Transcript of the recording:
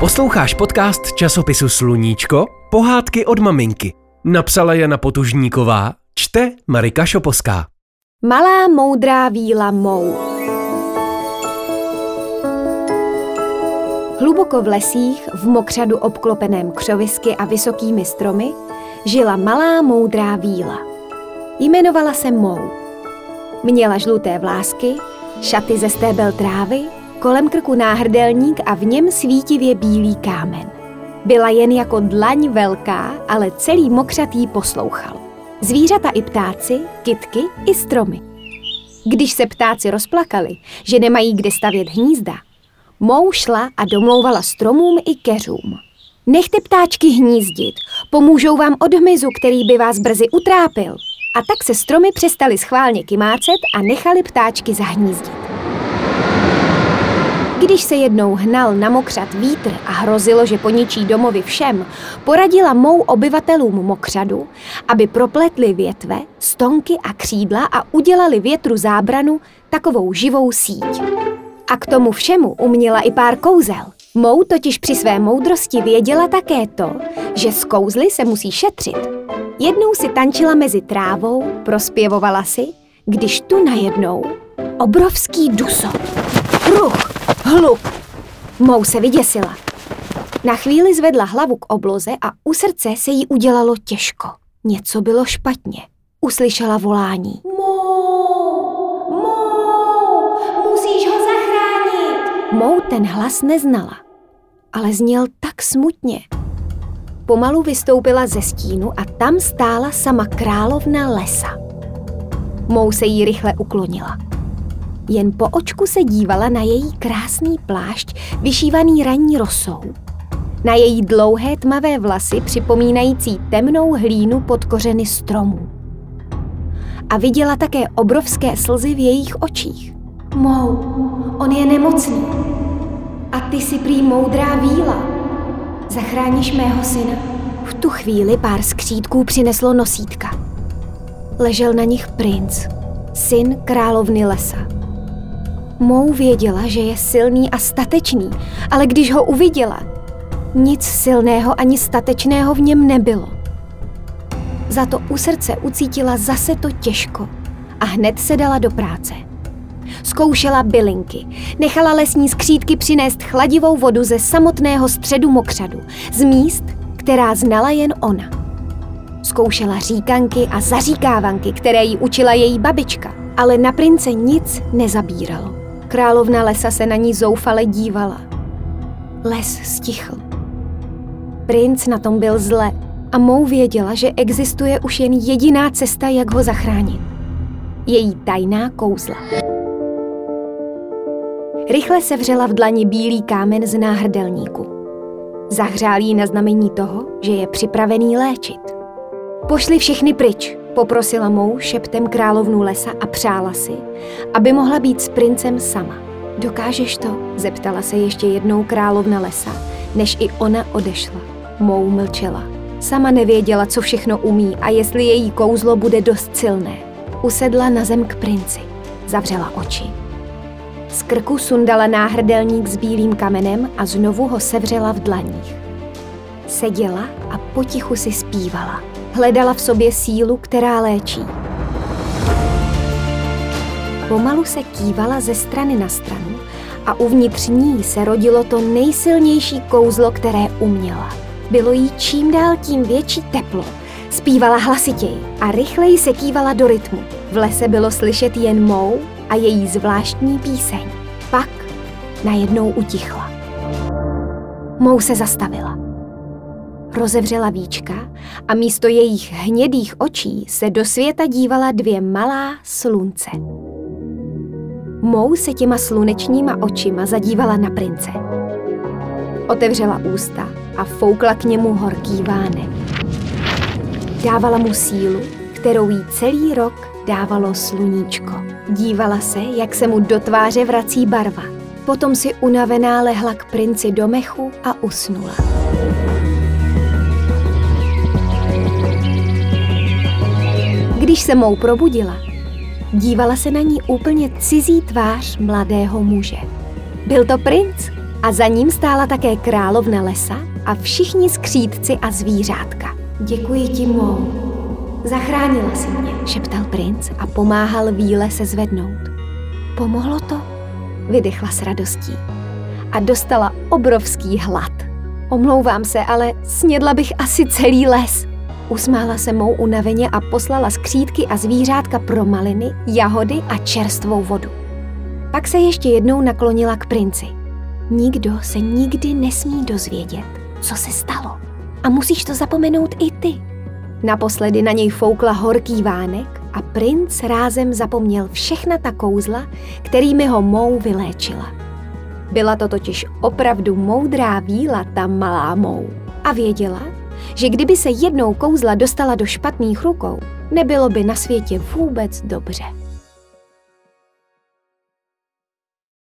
Posloucháš podcast časopisu Sluníčko? Pohádky od maminky. Napsala Jana Potužníková, čte Marika Šoposká. Malá moudrá víla mou. Hluboko v lesích, v mokřadu obklopeném křovisky a vysokými stromy, žila malá moudrá víla. Jmenovala se Mou. Měla žluté vlásky, šaty ze stébel trávy, kolem krku náhrdelník a v něm svítivě bílý kámen. Byla jen jako dlaň velká, ale celý mokřat jí poslouchal. Zvířata i ptáci, kitky i stromy. Když se ptáci rozplakali, že nemají kde stavět hnízda, Mou šla a domlouvala stromům i keřům. Nechte ptáčky hnízdit, pomůžou vám od hmyzu, který by vás brzy utrápil. A tak se stromy přestali schválně kymácet a nechali ptáčky zahnízdit. Když se jednou hnal na mokřad vítr a hrozilo, že poničí domovy všem, poradila mou obyvatelům mokřadu, aby propletli větve, stonky a křídla a udělali větru zábranu takovou živou síť. A k tomu všemu uměla i pár kouzel. Mou totiž při své moudrosti věděla také to, že z kouzly se musí šetřit. Jednou si tančila mezi trávou, prospěvovala si, když tu najednou obrovský duso. Ruch, hluk. Mou se vyděsila. Na chvíli zvedla hlavu k obloze a u srdce se jí udělalo těžko. Něco bylo špatně. Uslyšela volání. Mou, Mou, musíš ho zachránit. Mou ten hlas neznala, ale zněl tak smutně. Pomalu vystoupila ze stínu a tam stála sama královna lesa. Mou se jí rychle uklonila. Jen po očku se dívala na její krásný plášť, vyšívaný ranní rosou. Na její dlouhé tmavé vlasy připomínající temnou hlínu pod kořeny stromů. A viděla také obrovské slzy v jejich očích. Mou, on je nemocný. A ty si prý moudrá víla. Zachráníš mého syna? V tu chvíli pár skřítků přineslo nosítka. Ležel na nich princ, syn královny lesa. Mou věděla, že je silný a statečný, ale když ho uviděla, nic silného ani statečného v něm nebylo. Za to u srdce ucítila zase to těžko a hned se dala do práce. Zkoušela bylinky, nechala lesní skřídky přinést chladivou vodu ze samotného středu mokřadu, z míst, která znala jen ona. Zkoušela říkanky a zaříkávanky, které jí učila její babička, ale na prince nic nezabíralo. Královna lesa se na ní zoufale dívala. Les stichl. Princ na tom byl zle a Mou věděla, že existuje už jen jediná cesta, jak ho zachránit. Její tajná kouzla. Rychle se vřela v dlani bílý kámen z náhrdelníku. Zahřál jí na znamení toho, že je připravený léčit. Pošli všechny pryč, poprosila mou šeptem královnu lesa a přála si, aby mohla být s princem sama. Dokážeš to? zeptala se ještě jednou královna lesa, než i ona odešla. Mou mlčela. Sama nevěděla, co všechno umí a jestli její kouzlo bude dost silné. Usedla na zem k princi. Zavřela oči. Z krku sundala náhrdelník s bílým kamenem a znovu ho sevřela v dlaních. Seděla a potichu si zpívala. Hledala v sobě sílu, která léčí. Pomalu se kývala ze strany na stranu a uvnitř ní se rodilo to nejsilnější kouzlo, které uměla. Bylo jí čím dál tím větší teplo. Zpívala hlasitěji a rychleji se kývala do rytmu. V lese bylo slyšet jen mou a její zvláštní píseň. Pak najednou utichla. Mou se zastavila. Rozevřela víčka a místo jejich hnědých očí se do světa dívala dvě malá slunce. Mou se těma slunečníma očima zadívala na prince. Otevřela ústa a foukla k němu horký vánek. Dávala mu sílu, kterou jí celý rok dávalo sluníčko. Dívala se, jak se mu do tváře vrací barva. Potom si unavená lehla k princi do mechu a usnula. Když se mou probudila, dívala se na ní úplně cizí tvář mladého muže. Byl to princ, A za ním stála také královna lesa a všichni skřídci a zvířátka. Děkuji ti, Mou. Zachránila si mě, šeptal princ a pomáhal víle se zvednout. Pomohlo to? Vydechla s radostí. A dostala obrovský hlad. Omlouvám se, ale snědla bych asi celý les. Usmála se mou unaveně a poslala skřídky a zvířátka pro maliny, jahody a čerstvou vodu. Pak se ještě jednou naklonila k princi. Nikdo se nikdy nesmí dozvědět, co se stalo. A musíš to zapomenout i ty. Naposledy na něj foukla horký vánek a princ rázem zapomněl všechna ta kouzla, kterými ho Mou vyléčila. Byla to totiž opravdu moudrá víla ta malá Mou. A věděla, že kdyby se jednou kouzla dostala do špatných rukou, nebylo by na světě vůbec dobře.